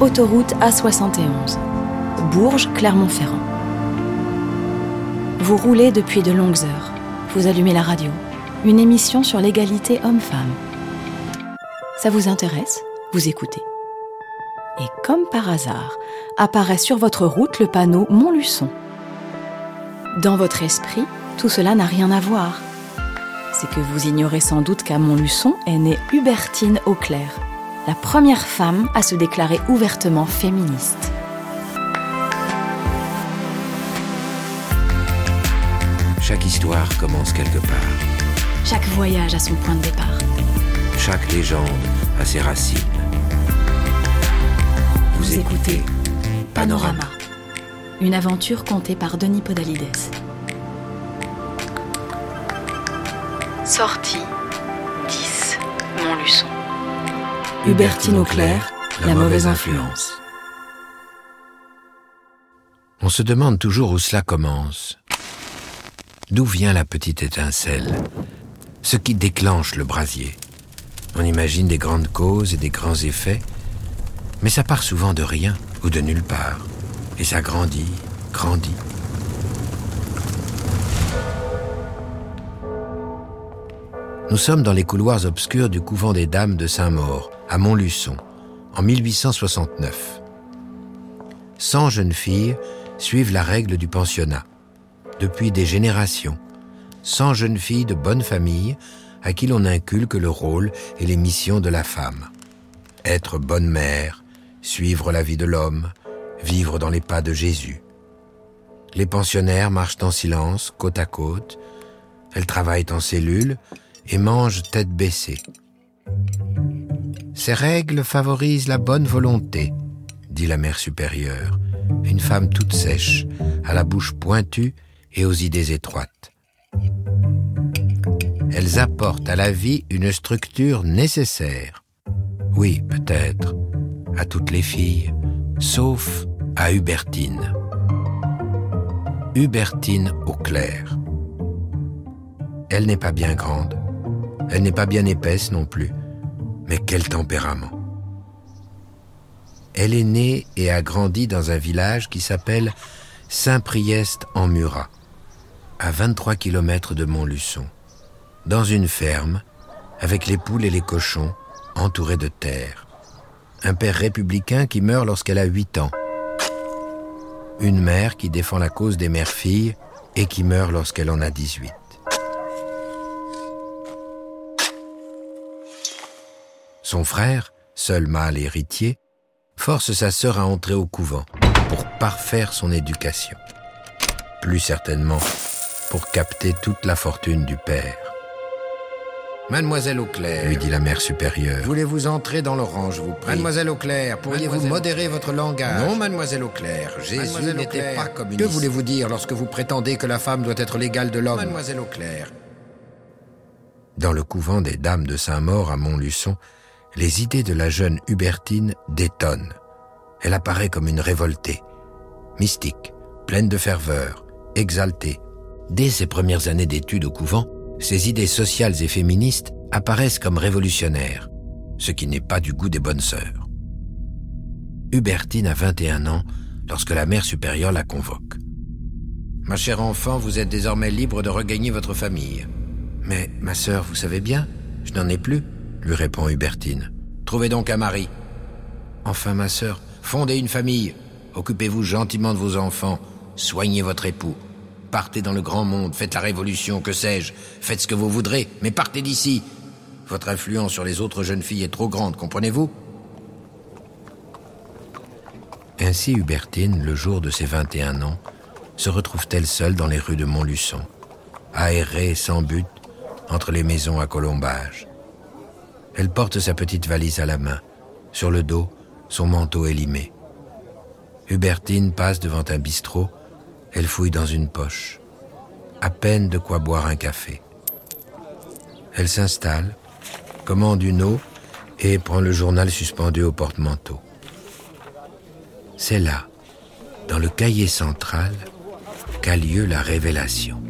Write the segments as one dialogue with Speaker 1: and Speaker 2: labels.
Speaker 1: autoroute A71, Bourges, Clermont-Ferrand. Vous roulez depuis de longues heures. Vous allumez la radio. Une émission sur l'égalité homme-femme. Ça vous intéresse? Vous écoutez. Et comme par hasard, apparaît sur votre route le panneau Montluçon. Dans votre esprit, tout cela n'a rien à voir. C'est que vous ignorez sans doute qu'à Montluçon est née Hubertine Auclair, la première femme à se déclarer ouvertement féministe.
Speaker 2: Chaque histoire commence quelque part.
Speaker 1: Chaque voyage a son point de départ.
Speaker 2: Chaque légende a ses racines.
Speaker 1: Vous, écoutez Panorama, une aventure contée par Denis Podalides. Sortie 10 Montluçon. Hubertine Auclair, la, mauvaise influence.
Speaker 2: On se demande toujours où cela commence. D'où vient la petite étincelle? Ce qui déclenche le brasier. On imagine des grandes causes et des grands effets, mais ça part souvent de rien ou de nulle part. Et ça grandit, grandit. Nous sommes dans les couloirs obscurs du couvent des Dames de Saint-Maur, à Montluçon, en 1869. Cent jeunes filles suivent la règle du pensionnat depuis des générations, sans jeunes filles de bonne famille à qui l'on inculque le rôle et les missions de la femme. Être bonne mère, suivre la vie de l'homme, vivre dans les pas de Jésus. Les pensionnaires marchent en silence, côte à côte, elles travaillent en cellule et mangent tête baissée. Ces règles favorisent la bonne volonté, dit la mère supérieure, une femme toute sèche, à la bouche pointue et aux idées étroites. Elles apportent à la vie une structure nécessaire. Oui, peut-être, à toutes les filles, sauf à Hubertine. Hubertine au clair. Elle n'est pas bien grande, elle n'est pas bien épaisse non plus, mais quel tempérament. Elle est née et a grandi dans un village qui s'appelle Saint-Priest en Murat à 23 km de Montluçon, dans une ferme, avec les poules et les cochons, entourés de terre. Un père républicain qui meurt lorsqu'elle a 8 ans. Une mère qui défend la cause des mères-filles et qui meurt lorsqu'elle en a 18. Son frère, seul mâle héritier, force sa sœur à entrer au couvent pour parfaire son éducation. Plus certainement pour capter toute la fortune du père. Mademoiselle Auclair, lui dit la mère supérieure, voulez-vous entrer dans le rang, je vous prie? Mademoiselle Auclair, pourriez-vous modérer votre langage? Non, mademoiselle Auclair, Jésus n'était pas communiste. Que voulez-vous dire lorsque vous prétendez que la femme doit être l'égale de l'homme? Mademoiselle Auclair. Dans le couvent des Dames de Saint-Maur à Montluçon, les idées de la jeune Hubertine détonnent. Elle apparaît comme une révoltée, mystique, pleine de ferveur, exaltée, Dès ses premières années d'études au couvent, ses idées sociales et féministes apparaissent comme révolutionnaires, ce qui n'est pas du goût des bonnes sœurs. Hubertine a 21 ans lorsque la mère supérieure la convoque. Ma chère enfant, vous êtes désormais libre de regagner votre famille. Mais, ma sœur, vous savez bien, je n'en ai plus, lui répond Hubertine. Trouvez donc un mari. Enfin, ma sœur, fondez une famille. Occupez-vous gentiment de vos enfants. Soignez votre époux partez dans le grand monde, faites la révolution, que sais-je, faites ce que vous voudrez, mais partez d'ici. Votre influence sur les autres jeunes filles est trop grande, comprenez-vous? Ainsi Hubertine, le jour de ses 21 ans, se retrouve-t-elle seule dans les rues de Montluçon, aérée sans but, entre les maisons à colombage. Elle porte sa petite valise à la main, sur le dos, son manteau élimé. Hubertine passe devant un bistrot elle fouille dans une poche. À peine de quoi boire un café. Elle s'installe, commande une eau et prend le journal suspendu au porte-manteau. C'est là, dans le cahier central, qu'a lieu la révélation.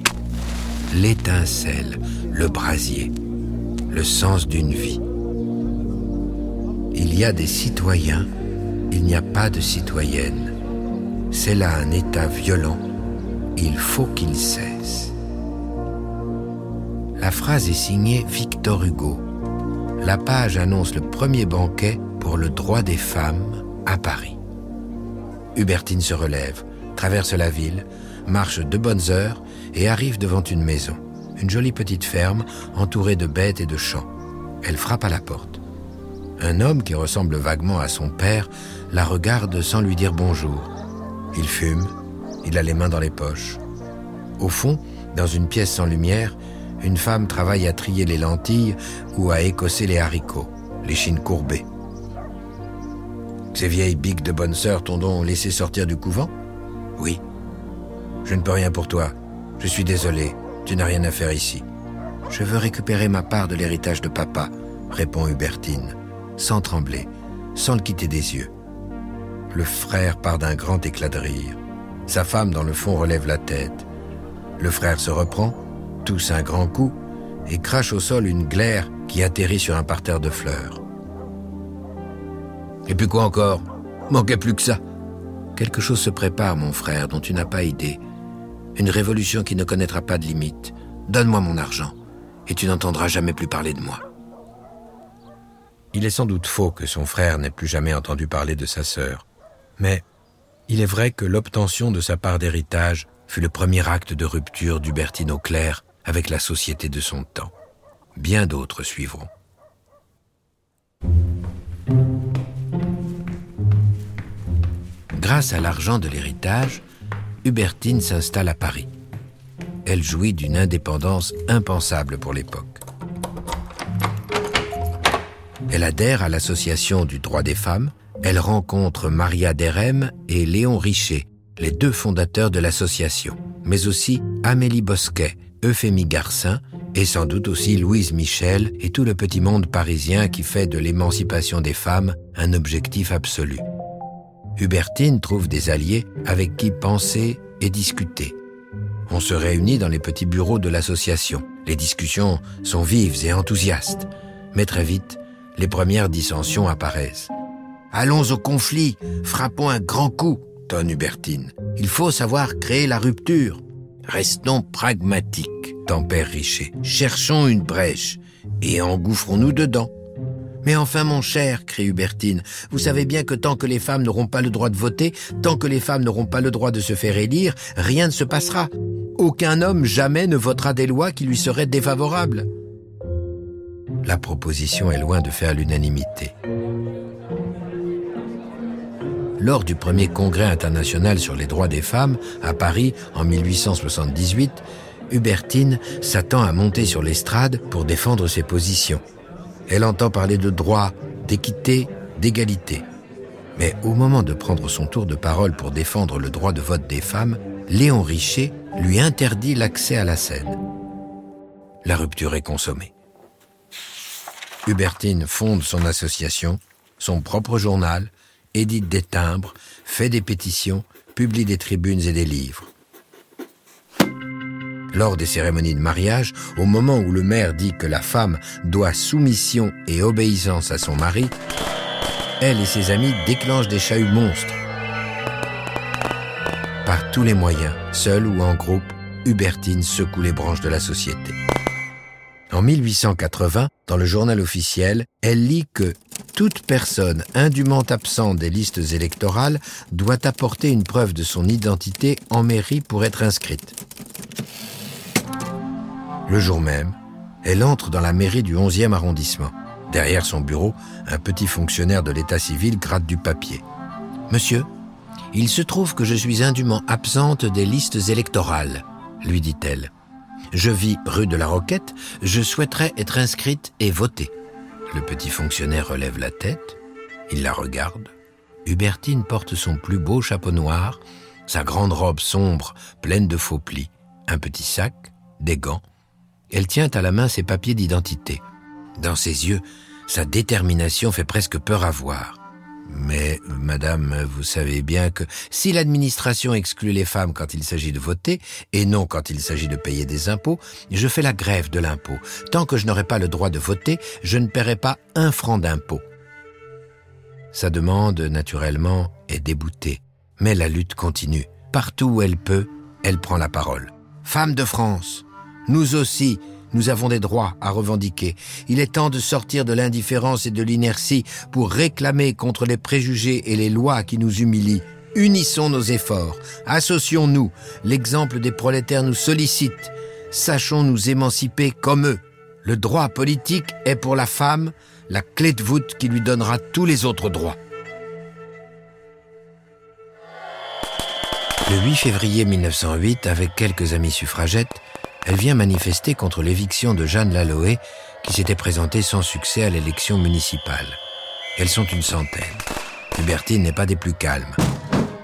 Speaker 2: L'étincelle, le brasier, le sens d'une vie. Il y a des citoyens il n'y a pas de citoyenne. C'est là un état violent. Il faut qu'il cesse. La phrase est signée Victor Hugo. La page annonce le premier banquet pour le droit des femmes à Paris. Hubertine se relève, traverse la ville, marche de bonnes heures et arrive devant une maison, une jolie petite ferme entourée de bêtes et de champs. Elle frappe à la porte. Un homme qui ressemble vaguement à son père la regarde sans lui dire bonjour. Il fume, il a les mains dans les poches. Au fond, dans une pièce sans lumière, une femme travaille à trier les lentilles ou à écosser les haricots, les chines courbées. Ces vieilles biques de bonne sœur t'ont donc laissé sortir du couvent? Oui. Je ne peux rien pour toi. Je suis désolé. Tu n'as rien à faire ici. Je veux récupérer ma part de l'héritage de papa, répond Hubertine, sans trembler, sans le quitter des yeux. Le frère part d'un grand éclat de rire. Sa femme, dans le fond, relève la tête. Le frère se reprend, tousse un grand coup et crache au sol une glaire qui atterrit sur un parterre de fleurs. Et puis quoi encore? Manquait plus que ça. Quelque chose se prépare, mon frère, dont tu n'as pas idée. Une révolution qui ne connaîtra pas de limite. Donne-moi mon argent, et tu n'entendras jamais plus parler de moi. Il est sans doute faux que son frère n'ait plus jamais entendu parler de sa sœur. Mais il est vrai que l'obtention de sa part d'héritage fut le premier acte de rupture d'Hubertine Auclair avec la société de son temps. Bien d'autres suivront. Grâce à l'argent de l'héritage, Hubertine s'installe à Paris. Elle jouit d'une indépendance impensable pour l'époque. Elle adhère à l'association du droit des femmes, elle rencontre Maria Derem et Léon Richer, les deux fondateurs de l'association, mais aussi Amélie Bosquet, Euphémie Garcin et sans doute aussi Louise Michel et tout le petit monde parisien qui fait de l'émancipation des femmes un objectif absolu. Hubertine trouve des alliés avec qui penser et discuter. On se réunit dans les petits bureaux de l'association. Les discussions sont vives et enthousiastes. Mais très vite, les premières dissensions apparaissent. Allons au conflit, frappons un grand coup, tonne Hubertine. Il faut savoir créer la rupture. Restons pragmatiques, tempère Richer. Cherchons une brèche et engouffrons-nous dedans. Mais enfin, mon cher, crie Hubertine, vous savez bien que tant que les femmes n'auront pas le droit de voter, tant que les femmes n'auront pas le droit de se faire élire, rien ne se passera. Aucun homme jamais ne votera des lois qui lui seraient défavorables. La proposition est loin de faire l'unanimité. Lors du premier congrès international sur les droits des femmes, à Paris, en 1878, Hubertine s'attend à monter sur l'estrade pour défendre ses positions. Elle entend parler de droit, d'équité, d'égalité. Mais au moment de prendre son tour de parole pour défendre le droit de vote des femmes, Léon Richer lui interdit l'accès à la scène. La rupture est consommée. Hubertine fonde son association, son propre journal, édite des timbres, fait des pétitions, publie des tribunes et des livres lors des cérémonies de mariage, au moment où le maire dit que la femme doit soumission et obéissance à son mari, elle et ses amis déclenchent des chahuts monstres. Par tous les moyens, seul ou en groupe, Hubertine secoue les branches de la société. En 1880, dans le journal officiel, elle lit que toute personne indûment absente des listes électorales doit apporter une preuve de son identité en mairie pour être inscrite. Le jour même, elle entre dans la mairie du 11e arrondissement. Derrière son bureau, un petit fonctionnaire de l'état civil gratte du papier. Monsieur, il se trouve que je suis indûment absente des listes électorales, lui dit-elle. Je vis rue de la Roquette, je souhaiterais être inscrite et voter. Le petit fonctionnaire relève la tête, il la regarde. Hubertine porte son plus beau chapeau noir, sa grande robe sombre pleine de faux plis, un petit sac, des gants, elle tient à la main ses papiers d'identité. Dans ses yeux, sa détermination fait presque peur à voir. Mais, madame, vous savez bien que si l'administration exclut les femmes quand il s'agit de voter, et non quand il s'agit de payer des impôts, je fais la grève de l'impôt. Tant que je n'aurai pas le droit de voter, je ne paierai pas un franc d'impôt. Sa demande, naturellement, est déboutée. Mais la lutte continue. Partout où elle peut, elle prend la parole. Femmes de France, nous aussi, nous avons des droits à revendiquer. Il est temps de sortir de l'indifférence et de l'inertie pour réclamer contre les préjugés et les lois qui nous humilient. Unissons nos efforts, associons-nous. L'exemple des prolétaires nous sollicite. Sachons nous émanciper comme eux. Le droit politique est pour la femme la clé de voûte qui lui donnera tous les autres droits. Le 8 février 1908, avec quelques amis suffragettes, elle vient manifester contre l'éviction de Jeanne Laloé, qui s'était présentée sans succès à l'élection municipale. Elles sont une centaine. Hubertine n'est pas des plus calmes.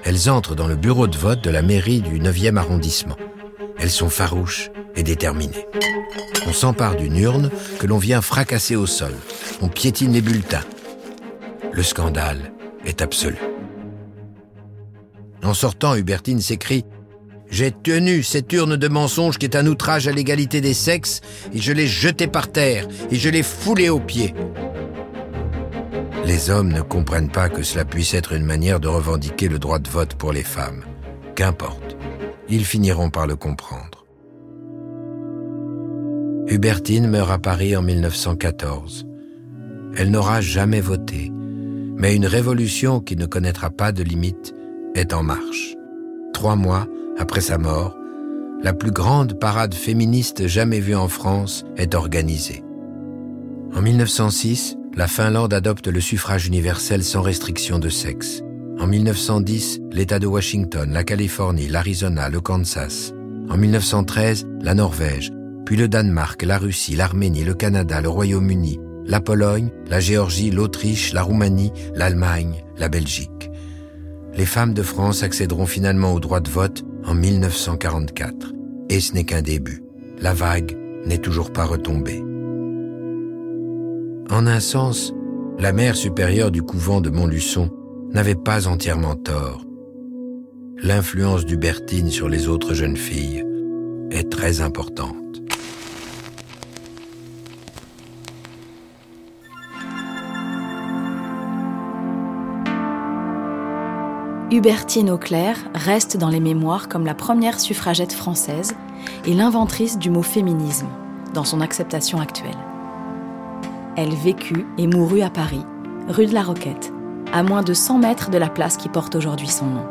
Speaker 2: Elles entrent dans le bureau de vote de la mairie du 9e arrondissement. Elles sont farouches et déterminées. On s'empare d'une urne que l'on vient fracasser au sol. On piétine les bulletins. Le scandale est absolu. En sortant, Hubertine s'écrie j'ai tenu cette urne de mensonge qui est un outrage à l'égalité des sexes et je l'ai jetée par terre et je l'ai foulée aux pieds. Les hommes ne comprennent pas que cela puisse être une manière de revendiquer le droit de vote pour les femmes. Qu'importe, ils finiront par le comprendre. Hubertine meurt à Paris en 1914. Elle n'aura jamais voté, mais une révolution qui ne connaîtra pas de limite est en marche. Trois mois après sa mort, la plus grande parade féministe jamais vue en France est organisée. En 1906, la Finlande adopte le suffrage universel sans restriction de sexe. En 1910, l'État de Washington, la Californie, l'Arizona, le Kansas. En 1913, la Norvège, puis le Danemark, la Russie, l'Arménie, le Canada, le Royaume-Uni, la Pologne, la Géorgie, l'Autriche, la Roumanie, l'Allemagne, la Belgique. Les femmes de France accéderont finalement au droit de vote en 1944. Et ce n'est qu'un début. La vague n'est toujours pas retombée. En un sens, la mère supérieure du couvent de Montluçon n'avait pas entièrement tort. L'influence d'Hubertine sur les autres jeunes filles est très importante.
Speaker 1: Hubertine Auclair reste dans les mémoires comme la première suffragette française et l'inventrice du mot féminisme, dans son acceptation actuelle. Elle vécut et mourut à Paris, rue de la Roquette, à moins de 100 mètres de la place qui porte aujourd'hui son nom.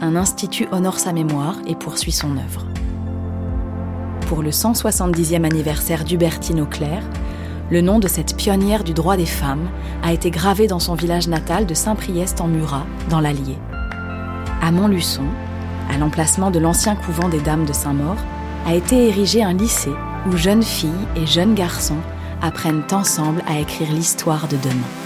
Speaker 1: Un institut honore sa mémoire et poursuit son œuvre. Pour le 170e anniversaire d'Hubertine Auclair, le nom de cette pionnière du droit des femmes a été gravé dans son village natal de Saint-Priest-en-Murat, dans l'Allier. À Montluçon, à l'emplacement de l'ancien couvent des Dames de Saint-Maur, a été érigé un lycée où jeunes filles et jeunes garçons apprennent ensemble à écrire l'histoire de demain.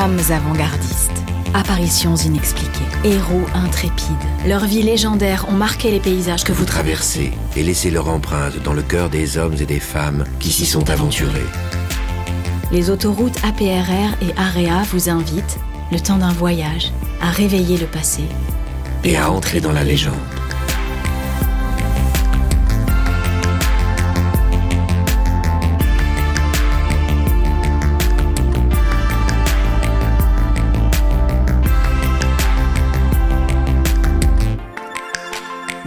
Speaker 1: Femmes avant-gardistes, apparitions inexpliquées, héros intrépides. Leurs vies légendaires ont marqué les paysages que vous traversez
Speaker 2: et laissé leur empreinte dans le cœur des hommes et des femmes qui s'y sont aventurés.
Speaker 1: Les autoroutes APRR et AREA vous invitent, le temps d'un voyage, à réveiller le passé
Speaker 2: et à entrer dans la légende.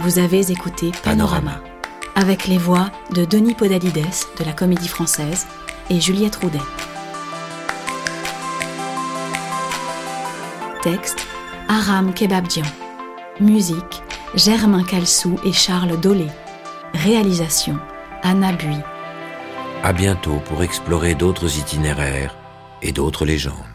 Speaker 1: Vous avez écouté Panorama, avec les voix de Denis Podalides de la Comédie Française et Juliette Roudet. Texte Aram Kebabdian. Musique Germain Calsou et Charles Dolé. Réalisation Anna Bui.
Speaker 2: À bientôt pour explorer d'autres itinéraires et d'autres légendes.